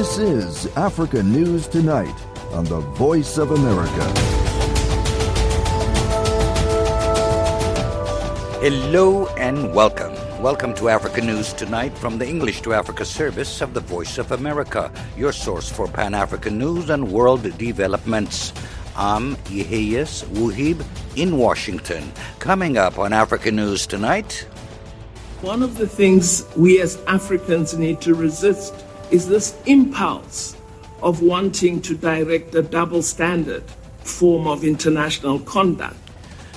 This is Africa News Tonight on the Voice of America. Hello and welcome. Welcome to Africa News Tonight from the English to Africa service of the Voice of America, your source for Pan African news and world developments. I'm Yehias Wuhib in Washington. Coming up on Africa News Tonight. One of the things we as Africans need to resist is this impulse of wanting to direct a double standard form of international conduct.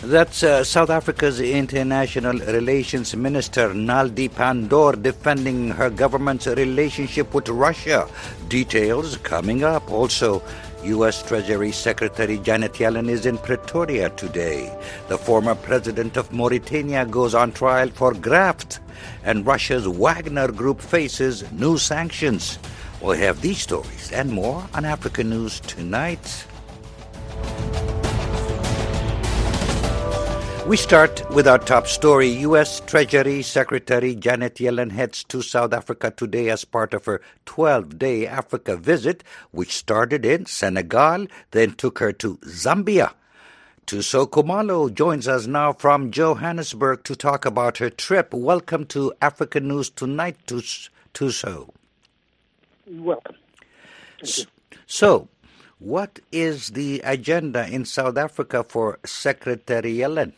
That's uh, South Africa's International Relations Minister Naledi Pandor defending her government's relationship with Russia. Details coming up. Also, U.S. Treasury Secretary Janet Yellen is in Pretoria today. The former president of Mauritania goes on trial for graft, and Russia's Wagner Group faces new sanctions. We'll have these stories and more on African News tonight. We start with our top story. U.S. Treasury Secretary Janet Yellen heads to South Africa today as part of her 12 day Africa visit, which started in Senegal, then took her to Zambia. Thuso Khumalo joins us now from Johannesburg to talk about her trip. Welcome to Africa News Tonight, Tuso. Welcome. So, what is the agenda in South Africa for Secretary Yellen?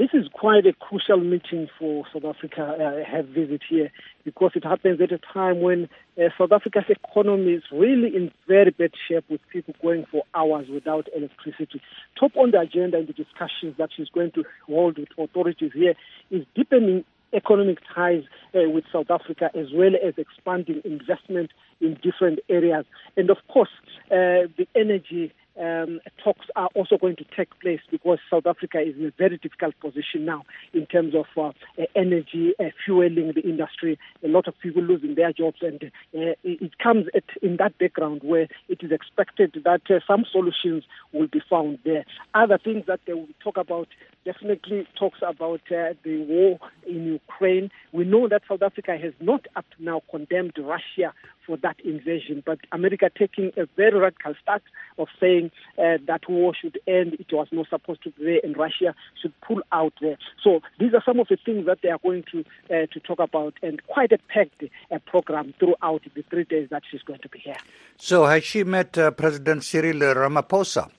This is quite a crucial meeting for South Africa, uh, have visit here, because it happens at a time when uh, South Africa's economy is really in very bad shape with people going for hours without electricity. Top on the agenda in the discussions that she's going to hold with authorities here is deepening economic ties uh, with South Africa as well as expanding investment in different areas. And of course, uh, the energy um, talks are also going to take place because South Africa is in a very difficult position now in terms of uh, energy uh, fueling the industry. A lot of people losing their jobs, and uh, it comes at, in that background where it is expected that uh, some solutions will be found there. Other things that they will talk about definitely talks about uh, the war in Ukraine. We know that South Africa has not up to now condemned Russia for that invasion, but America taking a very radical stance of saying uh, that war should end, it was not supposed to be there, and Russia should pull out there. So these are some of the things that they are going to uh, to talk about, and quite a packed uh, program throughout the three days that she's going to be here. So has she met uh, President Cyril Ramaphosa?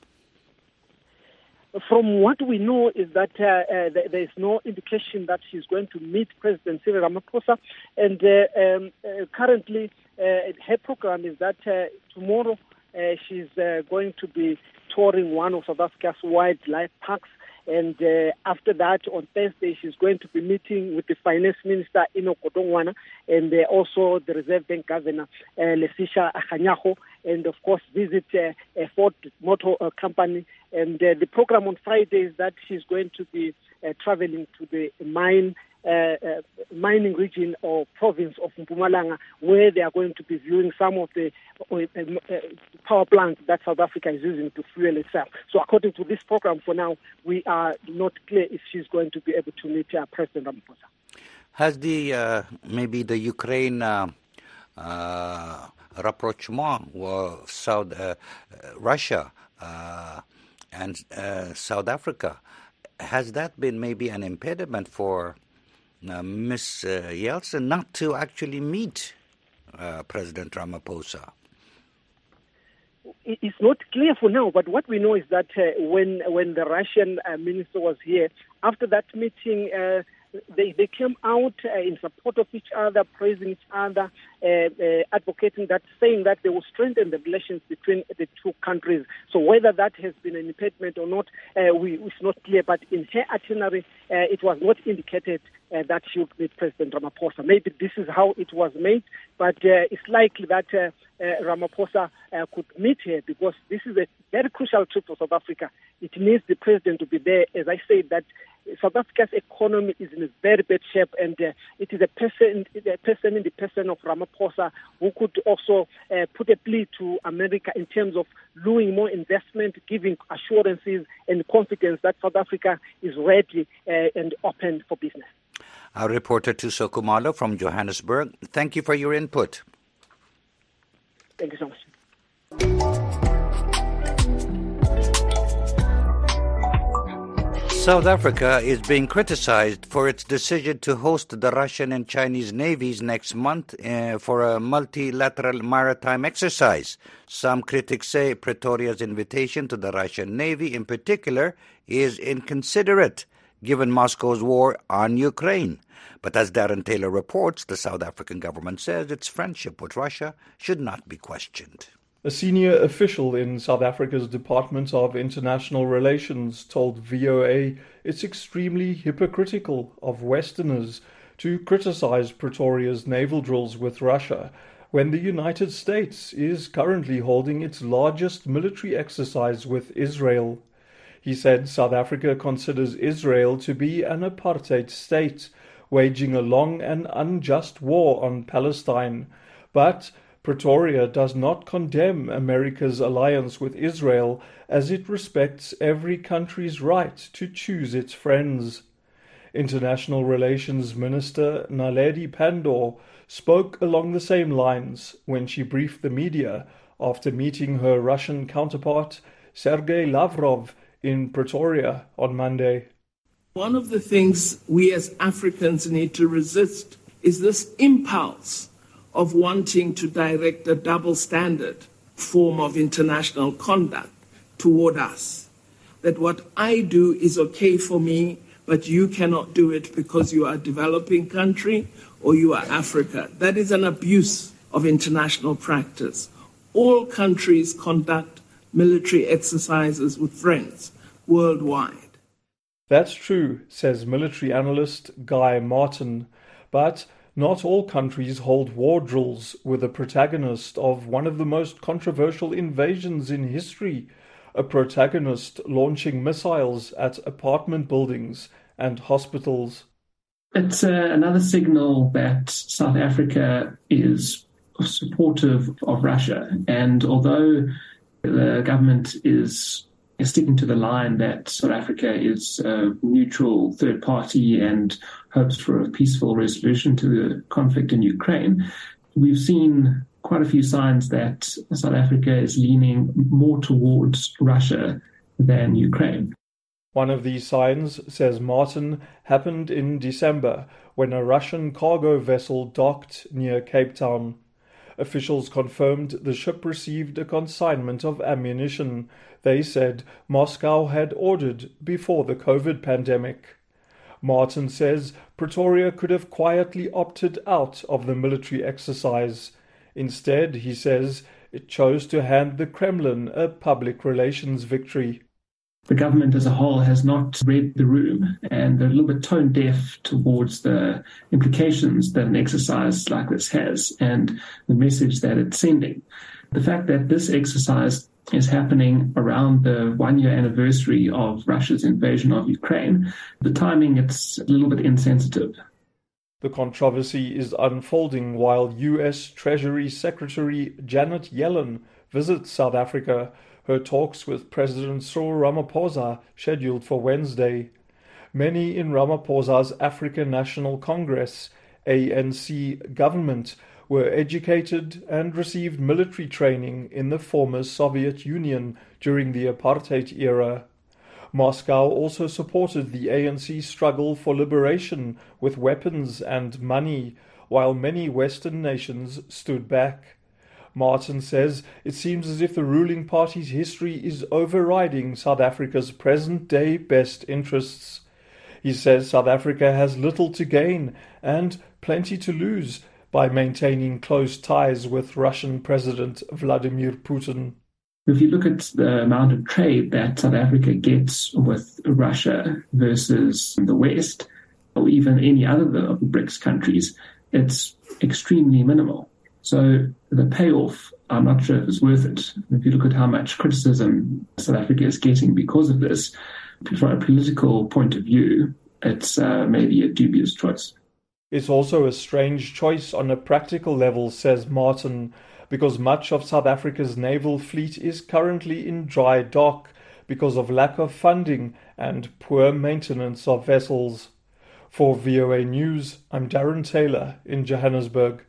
From what we know is that uh, uh, there is no indication that she's going to meet President Cyril Ramaphosa, and uh, um, uh, currently uh, her program is that uh, she's going to be touring one of South Africa's wildlife parks. And uh, after that, on Thursday, she's going to be meeting with the Finance Minister, Enoch Godongwana, and uh, also the Reserve Bank Governor, uh, Lesetja Kganyago, and of course, visit uh, a Ford Motor uh, Company. And uh, the program on Friday is that she's going to be uh, traveling to the mine uh, uh, mining region or province of Mpumalanga, where they are going to be viewing some of the uh, uh, power plants that South Africa is using to fuel itself. So, according to this program, for now, we are not clear if she's going to be able to meet uh, President Ramaphosa. Has the uh, maybe the Ukraine rapprochement with South Russia and South Africa has that been maybe an impediment for uh, Ms. Yeltsin not to actually meet uh, President Ramaphosa? It's not clear for now, but what we know is that uh, when when the Russian uh, minister was here, after that meeting, uh, they, they came out uh, in support of each other, praising each other, advocating that, saying that they will strengthen the relations between the two countries. So whether that has been an impediment or not, uh, we, it's not clear. But in her itinerary, uh, it was not indicated uh, that she would meet President Ramaphosa. Maybe this is how it was made, but it's likely that Ramaphosa could meet her because this is a very crucial trip for South Africa. It needs the president to be there. As I said, that South Africa's economy is in a very bad shape, and uh, it is a person, a person in the person of Ramaphosa who could also uh, put a plea to America in terms of luring more investment, giving assurances and confidence that South Africa is ready uh, and open for business. Our reporter Thuso Khumalo from Johannesburg. Thank you for your input. Thank you so much. South Africa is being criticized for its decision to host the Russian and Chinese navies next month uh, for a multilateral maritime exercise. Some critics say Pretoria's invitation to the Russian Navy, in particular, is inconsiderate given Moscow's war on Ukraine. But as Darren Taylor reports, the South African government says its friendship with Russia should not be questioned. A senior official in South Africa's Department of International Relations told VOA it's extremely hypocritical of Westerners to criticize Pretoria's naval drills with Russia when the United States is currently holding its largest military exercise with Israel. He said South Africa considers Israel to be an apartheid state, waging a long and unjust war on Palestine, but Pretoria does not condemn America's alliance with Israel as it respects every country's right to choose its friends. International Relations Minister Naledi Pandor spoke along the same lines when she briefed the media after meeting her Russian counterpart Sergei Lavrov in Pretoria on Monday. One of the things we as Africans need to resist is this impulse of wanting to direct a double standard form of international conduct toward us. That what I do is okay for me, but you cannot do it because you are a developing country or you are Africa. That is an abuse of international practice. All countries conduct military exercises with friends worldwide. That's true, says military analyst Guy Martin. But not all countries hold war drills with the protagonist of one of the most controversial invasions in history, a protagonist launching missiles at apartment buildings and hospitals. It's uh, another signal that South Africa is supportive of Russia. And although the government is sticking to the line that South Africa is a neutral third party and hopes for a peaceful resolution to the conflict in Ukraine, we've seen quite a few signs that South Africa is leaning more towards Russia than Ukraine. One of these signs, says Martin, happened in December when a Russian cargo vessel docked near Cape Town. Officials confirmed the ship received a consignment of ammunition they said Moscow had ordered before the COVID pandemic. Martin says Pretoria could have quietly opted out of the military exercise. Instead, he says, it chose to hand the Kremlin a public relations victory. The government as a whole has not read the room and they're a little bit tone deaf towards the implications that an exercise like this has and the message that it's sending. The fact that this exercise is happening around the one year anniversary of Russia's invasion of Ukraine, the timing it's a little bit insensitive. The controversy is unfolding while US Treasury Secretary Janet Yellen visits South Africa. Her talks with President Cyril Ramaphosa scheduled for Wednesday. Many in Ramaphosa's African National Congress ANC government were educated and received military training in the former Soviet Union during the apartheid era. Moscow also supported the ANC struggle for liberation with weapons and money, while many Western nations stood back. Martin says it seems as if the ruling party's history is overriding South Africa's present day best interests. He says South Africa has little to gain and plenty to lose by maintaining close ties with Russian President Vladimir Putin. If you look at the amount of trade that South Africa gets with Russia versus the West, or even any other of the BRICS countries, it's extremely minimal. So the payoff, I'm not sure if it's worth it. If you look at how much criticism South Africa is getting because of this, from a political point of view, it's uh, maybe a dubious choice. It's also a strange choice on a practical level, says Martin, because much of South Africa's naval fleet is currently in dry dock because of lack of funding and poor maintenance of vessels. For VOA News, I'm Darren Taylor in Johannesburg.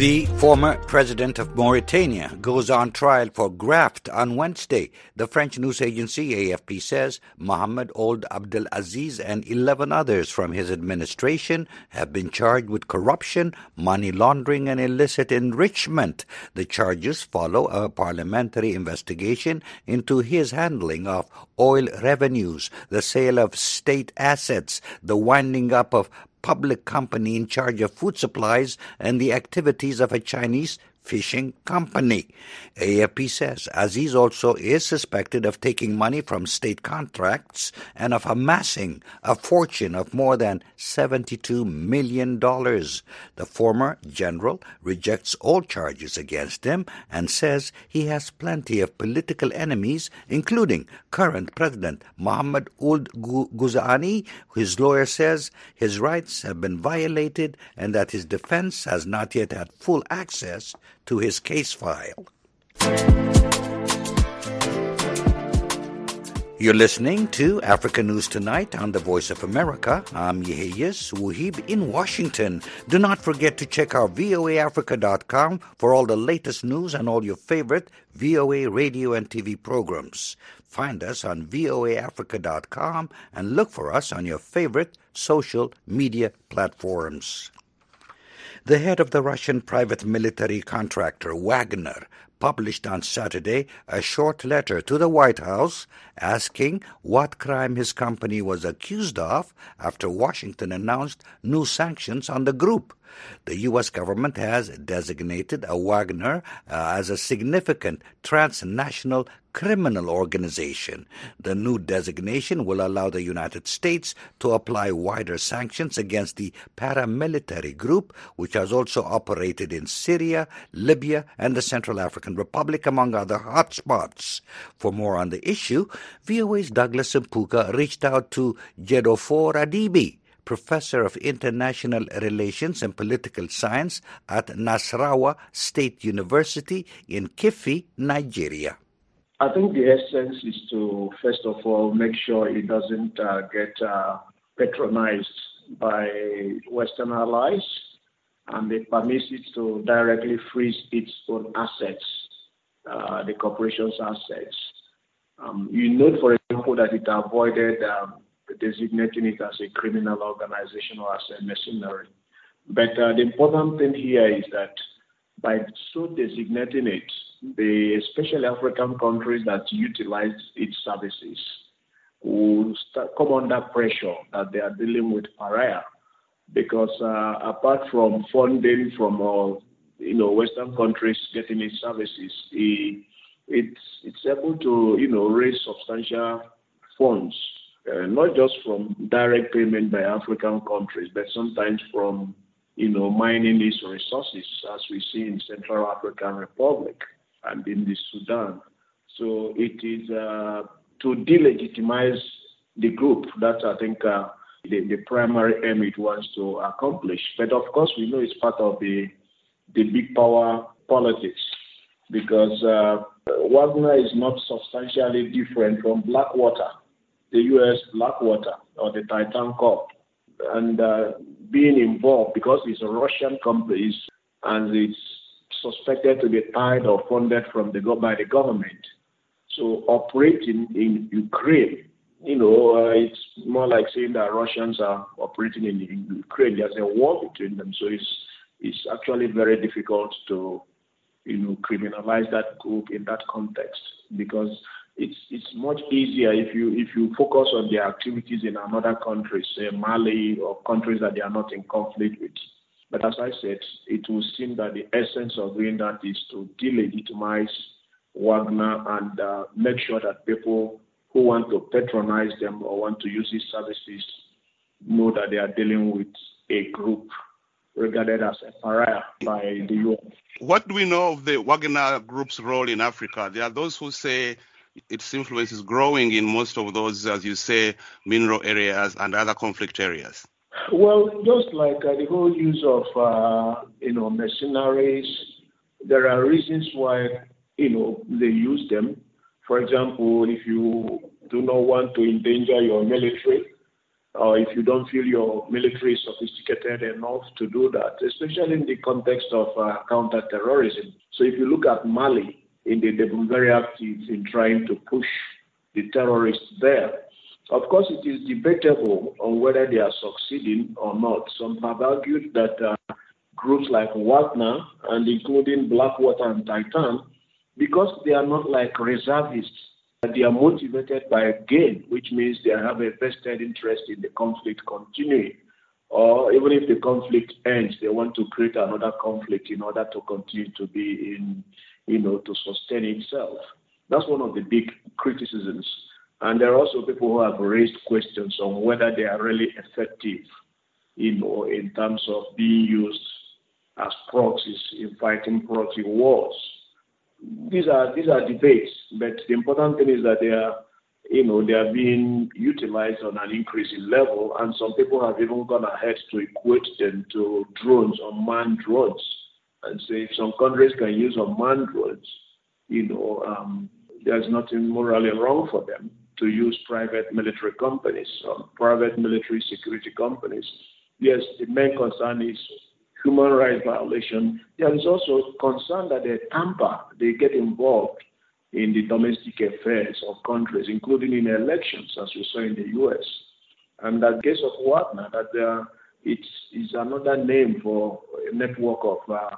The former president of Mauritania goes on trial for graft on Wednesday. The French news agency AFP says Mohamed Ould Abdel Aziz and 11 others from his administration have been charged with corruption, money laundering, and illicit enrichment. The charges follow a parliamentary investigation into his handling of oil revenues, the sale of state assets, the winding up of public company in charge of food supplies and the activities of a Chinese fishing company. AFP says Aziz also is suspected of taking money from state contracts and of amassing a fortune of more than $72 million. The former general rejects all charges against him and says he has plenty of political enemies, including current President Mohamed Ould Ghazouani. His lawyer says his rights have been violated and that his defense has not yet had full access to his case file. You're listening to Africa News Tonight on the Voice of America. I'm Yehiyas Wuhib in Washington. Do not forget to check out voaafrica.com for all the latest news and all your favorite VOA radio and TV programs. Find us on voaafrica.com and look for us on your favorite social media platforms. The head of the Russian private military contractor Wagner published on Saturday a short letter to the White House asking what crime his company was accused of after Washington announced new sanctions on the group. The U.S. government has designated a Wagner uh, as a significant transnational criminal organization. The new designation will allow the United States to apply wider sanctions against the paramilitary group, which has also operated in Syria, Libya, and the Central African Republic, among other hotspots. For more on the issue, VOA's Douglas Mpuga reached out to Jideofor Adibe, professor of international relations and political science at Nasarawa State University in Keffi, Nigeria. I think the essence is to, first of all, make sure it doesn't uh, get uh, patronized by Western allies and it permits it to directly freeze its own assets, uh, the corporation's assets. Um, you note, for example, that it avoided um, designating it as a criminal organization or as a mercenary. But uh, the important thing here is that by so designating it, the especially African countries that utilize its services will start, come under pressure that they are dealing with pariah because uh, apart from funding from uh, you know Western countries getting its services, it, it's it's able to you know raise substantial funds, uh, not just from direct payment by African countries, but sometimes from you know, mining these resources as we see in Central African Republic and in the Sudan. So it is uh, to delegitimize the group. That's, I think, uh, the, the primary aim it wants to accomplish. But of course, we know it's part of the, the big power politics because uh, Wagner is not substantially different from Blackwater, the U.S. Blackwater or the Titan Corp. And uh, being involved because it's a Russian company and it's suspected to be tied or funded from the by the government. So operating in Ukraine, you know, uh, it's more like saying that Russians are operating in, in Ukraine. There's a war between them, so it's it's actually very difficult to you know criminalize that group in that context because it's it's much easier if you if you focus on their activities in another country, say Mali or countries that they are not in conflict with. But as I said, it will seem that the essence of doing that is to delegitimize Wagner and uh, make sure that people who want to patronize them or want to use these services know that they are dealing with a group regarded as a pariah by the UN. What do we know of the Wagner Group's role in Africa? There are those who say its influence is growing in most of those, as you say, mineral areas and other conflict areas? Well, just like uh, the whole use of, uh, you know, mercenaries, there are reasons why, you know, they use them. For example, if you do not want to endanger your military, or if you don't feel your military is sophisticated enough to do that, especially in the context of uh, counterterrorism. So if you look at Mali, they've been very active in trying to push the terrorists there. Of course, it is debatable on whether they are succeeding or not. Some have argued that uh, groups like Wagner and including Blackwater and Titan, because they are not like reservists they are motivated by gain, which means they have a vested interest in the conflict continuing. Or even if the conflict ends, they want to create another conflict in order to continue to be in, you know, to sustain itself. That's one of the big criticisms. And there are also people who have raised questions on whether they are really effective, you know, in terms of being used as proxies in fighting proxy wars these are these are debates, but the important thing is that they are, you know, they are being utilized on an increasing level, and some people have even gone ahead to equate them to drones, unmanned drones, and say if some countries can use unmanned drones, you know, um, there's nothing morally wrong for them to use private military companies or private military security companies. Yes, the main concern is human rights violation. There is also concern that they tamper, they get involved in the domestic affairs of countries, including in elections, as we saw in the U.S. And that case of Wagner, that uh, it is another name for a network of uh,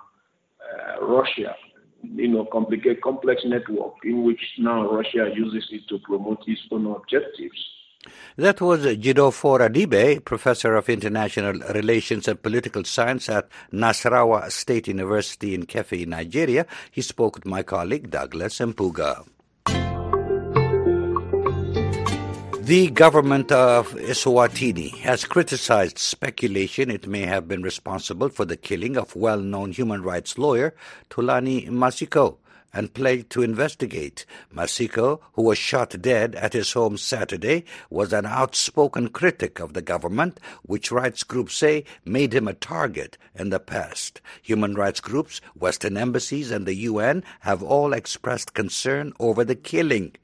Uh, Russia, you know, complicated, complex network in which now Russia uses it to promote its own objectives. That was Jideofor Adibe, Professor of International Relations and Political Science at Nasarawa State University in Keffi, Nigeria. He spoke with my colleague Douglas Mpuga. The government of Eswatini has criticized speculation it may have been responsible for the killing of well-known human rights lawyer Thulani Maseko and pledged to investigate. Maseko, who was shot dead at his home Saturday, was an outspoken critic of the government, which rights groups say made him a target in the past. Human rights groups, Western embassies, and the UN have all expressed concern over the killing.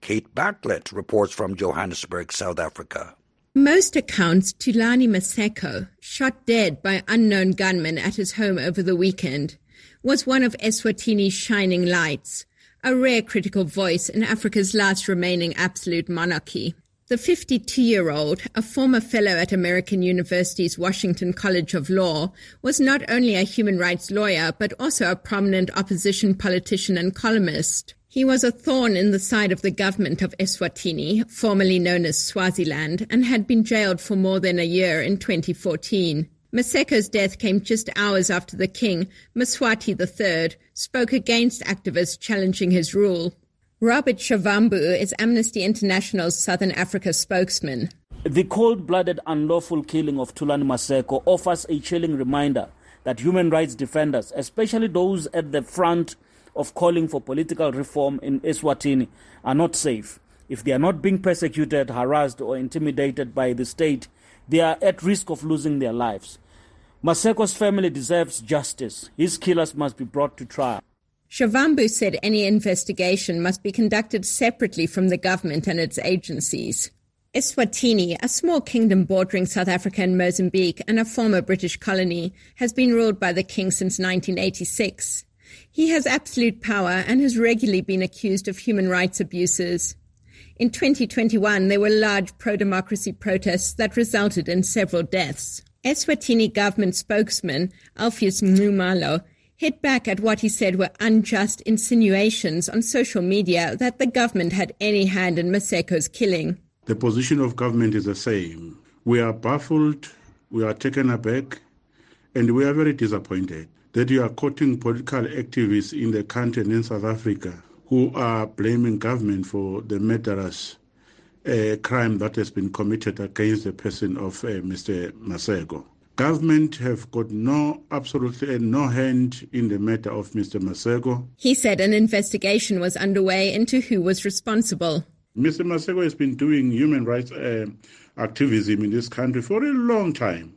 Kate Bartlett reports from Johannesburg, South Africa. Most accounts, Thulani Maseko, shot dead by unknown gunmen at his home over the weekend was one of Eswatini's shining lights, a rare critical voice in Africa's last remaining absolute monarchy. The 52 year old, a former fellow at American University's Washington College of Law, was not only a human rights lawyer, but also a prominent opposition politician and columnist. He was a thorn in the side of the government of Eswatini, formerly known as Swaziland, and had been jailed for more than a year in 2014. Maseko's death came just hours after the king, Mswati III, spoke against activists challenging his rule. Robert Shivambu is Amnesty International's Southern Africa spokesman. The cold blooded, unlawful killing of Thulani Maseko offers a chilling reminder that human rights defenders, especially those at the front of calling for political reform in Eswatini, are not safe. If they are not being persecuted, harassed, or intimidated by the state, they are at risk of losing their lives. Maseko's family deserves justice. His killers must be brought to trial. Shivambu said any investigation must be conducted separately from the government and its agencies. Eswatini, a small kingdom bordering South Africa and Mozambique and a former British colony, has been ruled by the king since 1986. He has absolute power and has regularly been accused of human rights abuses. In 2021, there were large pro-democracy protests that resulted in several deaths. Eswatini government spokesman Alpheus Nxumalo hit back at what he said were unjust insinuations on social media that the government had any hand in Maseko's killing. The position of government is the same. We are baffled, we are taken aback, and we are very disappointed that you are quoting political activists in the country and in South Africa who are blaming government for the murderous a crime that has been committed against the person of uh, Mr. Maseko. Government have got no, absolutely no hand in the matter of Mr. Maseko. He said an investigation was underway into who was responsible. Mr. Maseko has been doing human rights uh, activism in this country for a long time.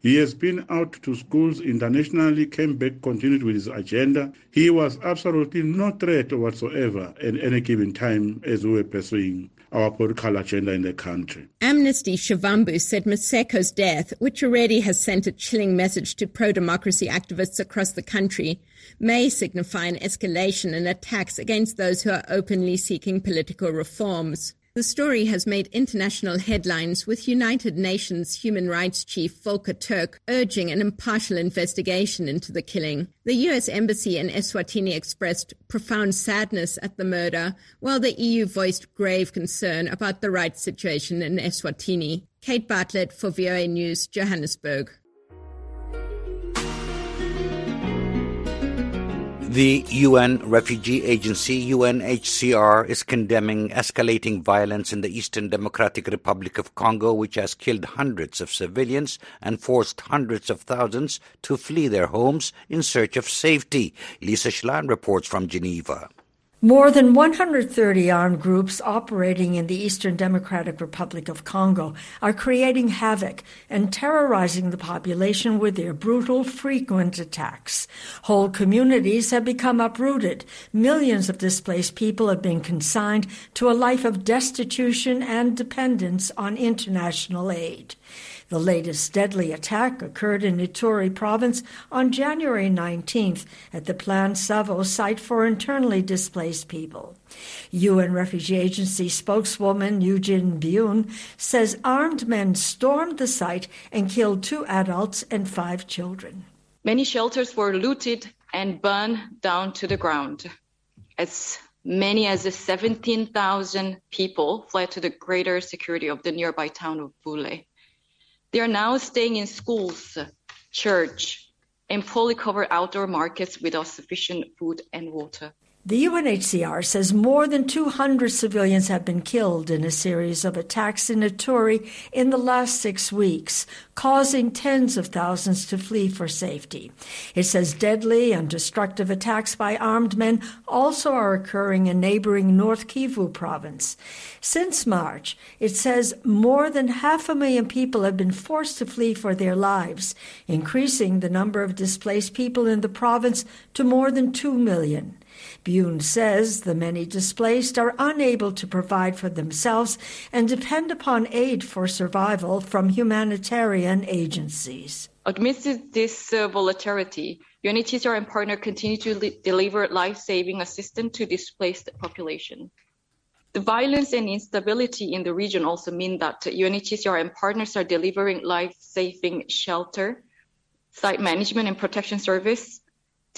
He has been out to schools internationally, came back, continued with his agenda. He was absolutely no threat whatsoever at any given time as we were pursuing our political agenda in the country. Amnesty Shivambu said Maseko's death, which already has sent a chilling message to pro-democracy activists across the country, may signify an escalation in attacks against those who are openly seeking political reforms. The story has made international headlines with United Nations Human Rights Chief Volker Turk urging an impartial investigation into the killing. The US Embassy in Eswatini expressed profound sadness at the murder, while the EU voiced grave concern about the rights situation in Eswatini. Kate Bartlett for VOA News, Johannesburg. The UN Refugee Agency, UNHCR, is condemning escalating violence in the Eastern Democratic Republic of Congo, which has killed hundreds of civilians and forced hundreds of thousands to flee their homes in search of safety. Lisa Schlein reports from Geneva. More than 130 armed groups operating in the Eastern Democratic Republic of Congo are creating havoc and terrorizing the population with their brutal, frequent attacks. Whole communities have become uprooted. Millions of displaced people have been consigned to a life of destitution and dependence on international aid. The latest deadly attack occurred in Ituri province on January 19th at the Plaine Savo site for internally displaced people. UN Refugee Agency spokeswoman Eujin Byun says armed men stormed the site and killed two adults and five children. Many shelters were looted and burned down to the ground. As many as 17,000 people fled to the greater security of the nearby town of Bule. They are now staying in schools, church, and fully covered outdoor markets without sufficient food and water. The UNHCR says more than 200 civilians have been killed in a series of attacks in Ituri in the last six weeks, causing tens of thousands to flee for safety. It says deadly and destructive attacks by armed men also are occurring in neighboring North Kivu province. Since March, it says more than half a million people have been forced to flee for their lives, increasing the number of displaced people in the province to more than 2 million. Byun says the many displaced are unable to provide for themselves and depend upon aid for survival from humanitarian agencies. Amidst this uh, volatility, UNHCR and partner continue to li- deliver life-saving assistance to displaced population. The violence and instability in the region also mean that UNHCR and partners are delivering life-saving shelter, site management and protection service,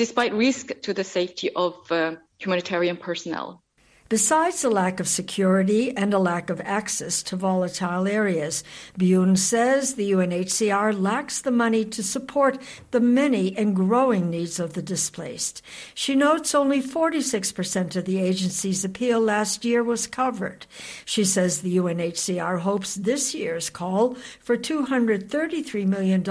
despite risk to the safety of uh, humanitarian personnel. Besides the lack of security and a lack of access to volatile areas, Byun says the UNHCR lacks the money to support the many and growing needs of the displaced. She notes only 46% of the agency's appeal last year was covered. She says the UNHCR hopes this year's call for $233 million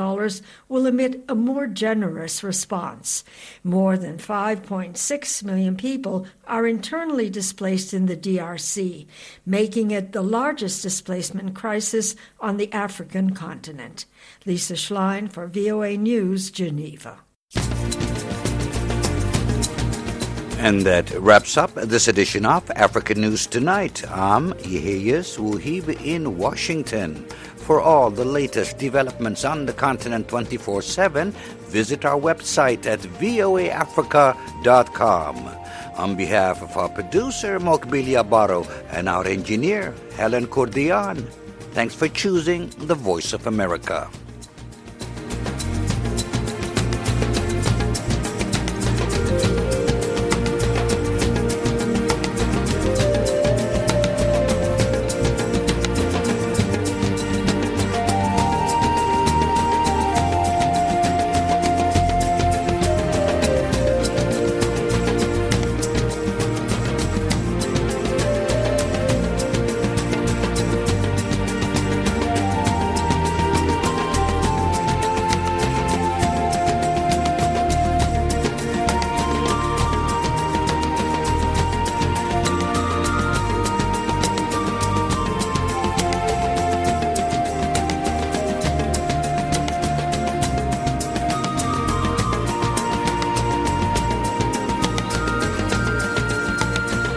will emit a more generous response. More than 5.6 million people are internally displaced displaced in the DRC, making it the largest displacement crisis on the African continent. Lisa Schlein for VOA News, Geneva. And that wraps up this edition of African News Tonight. I'm Yeheyes Wuhib in Washington. For all the latest developments on the continent 24 7, visit our website at voaafrica.com. On behalf of our producer, Mokbilia Barrow, and our engineer, Helen Cordian, thanks for choosing the Voice of America.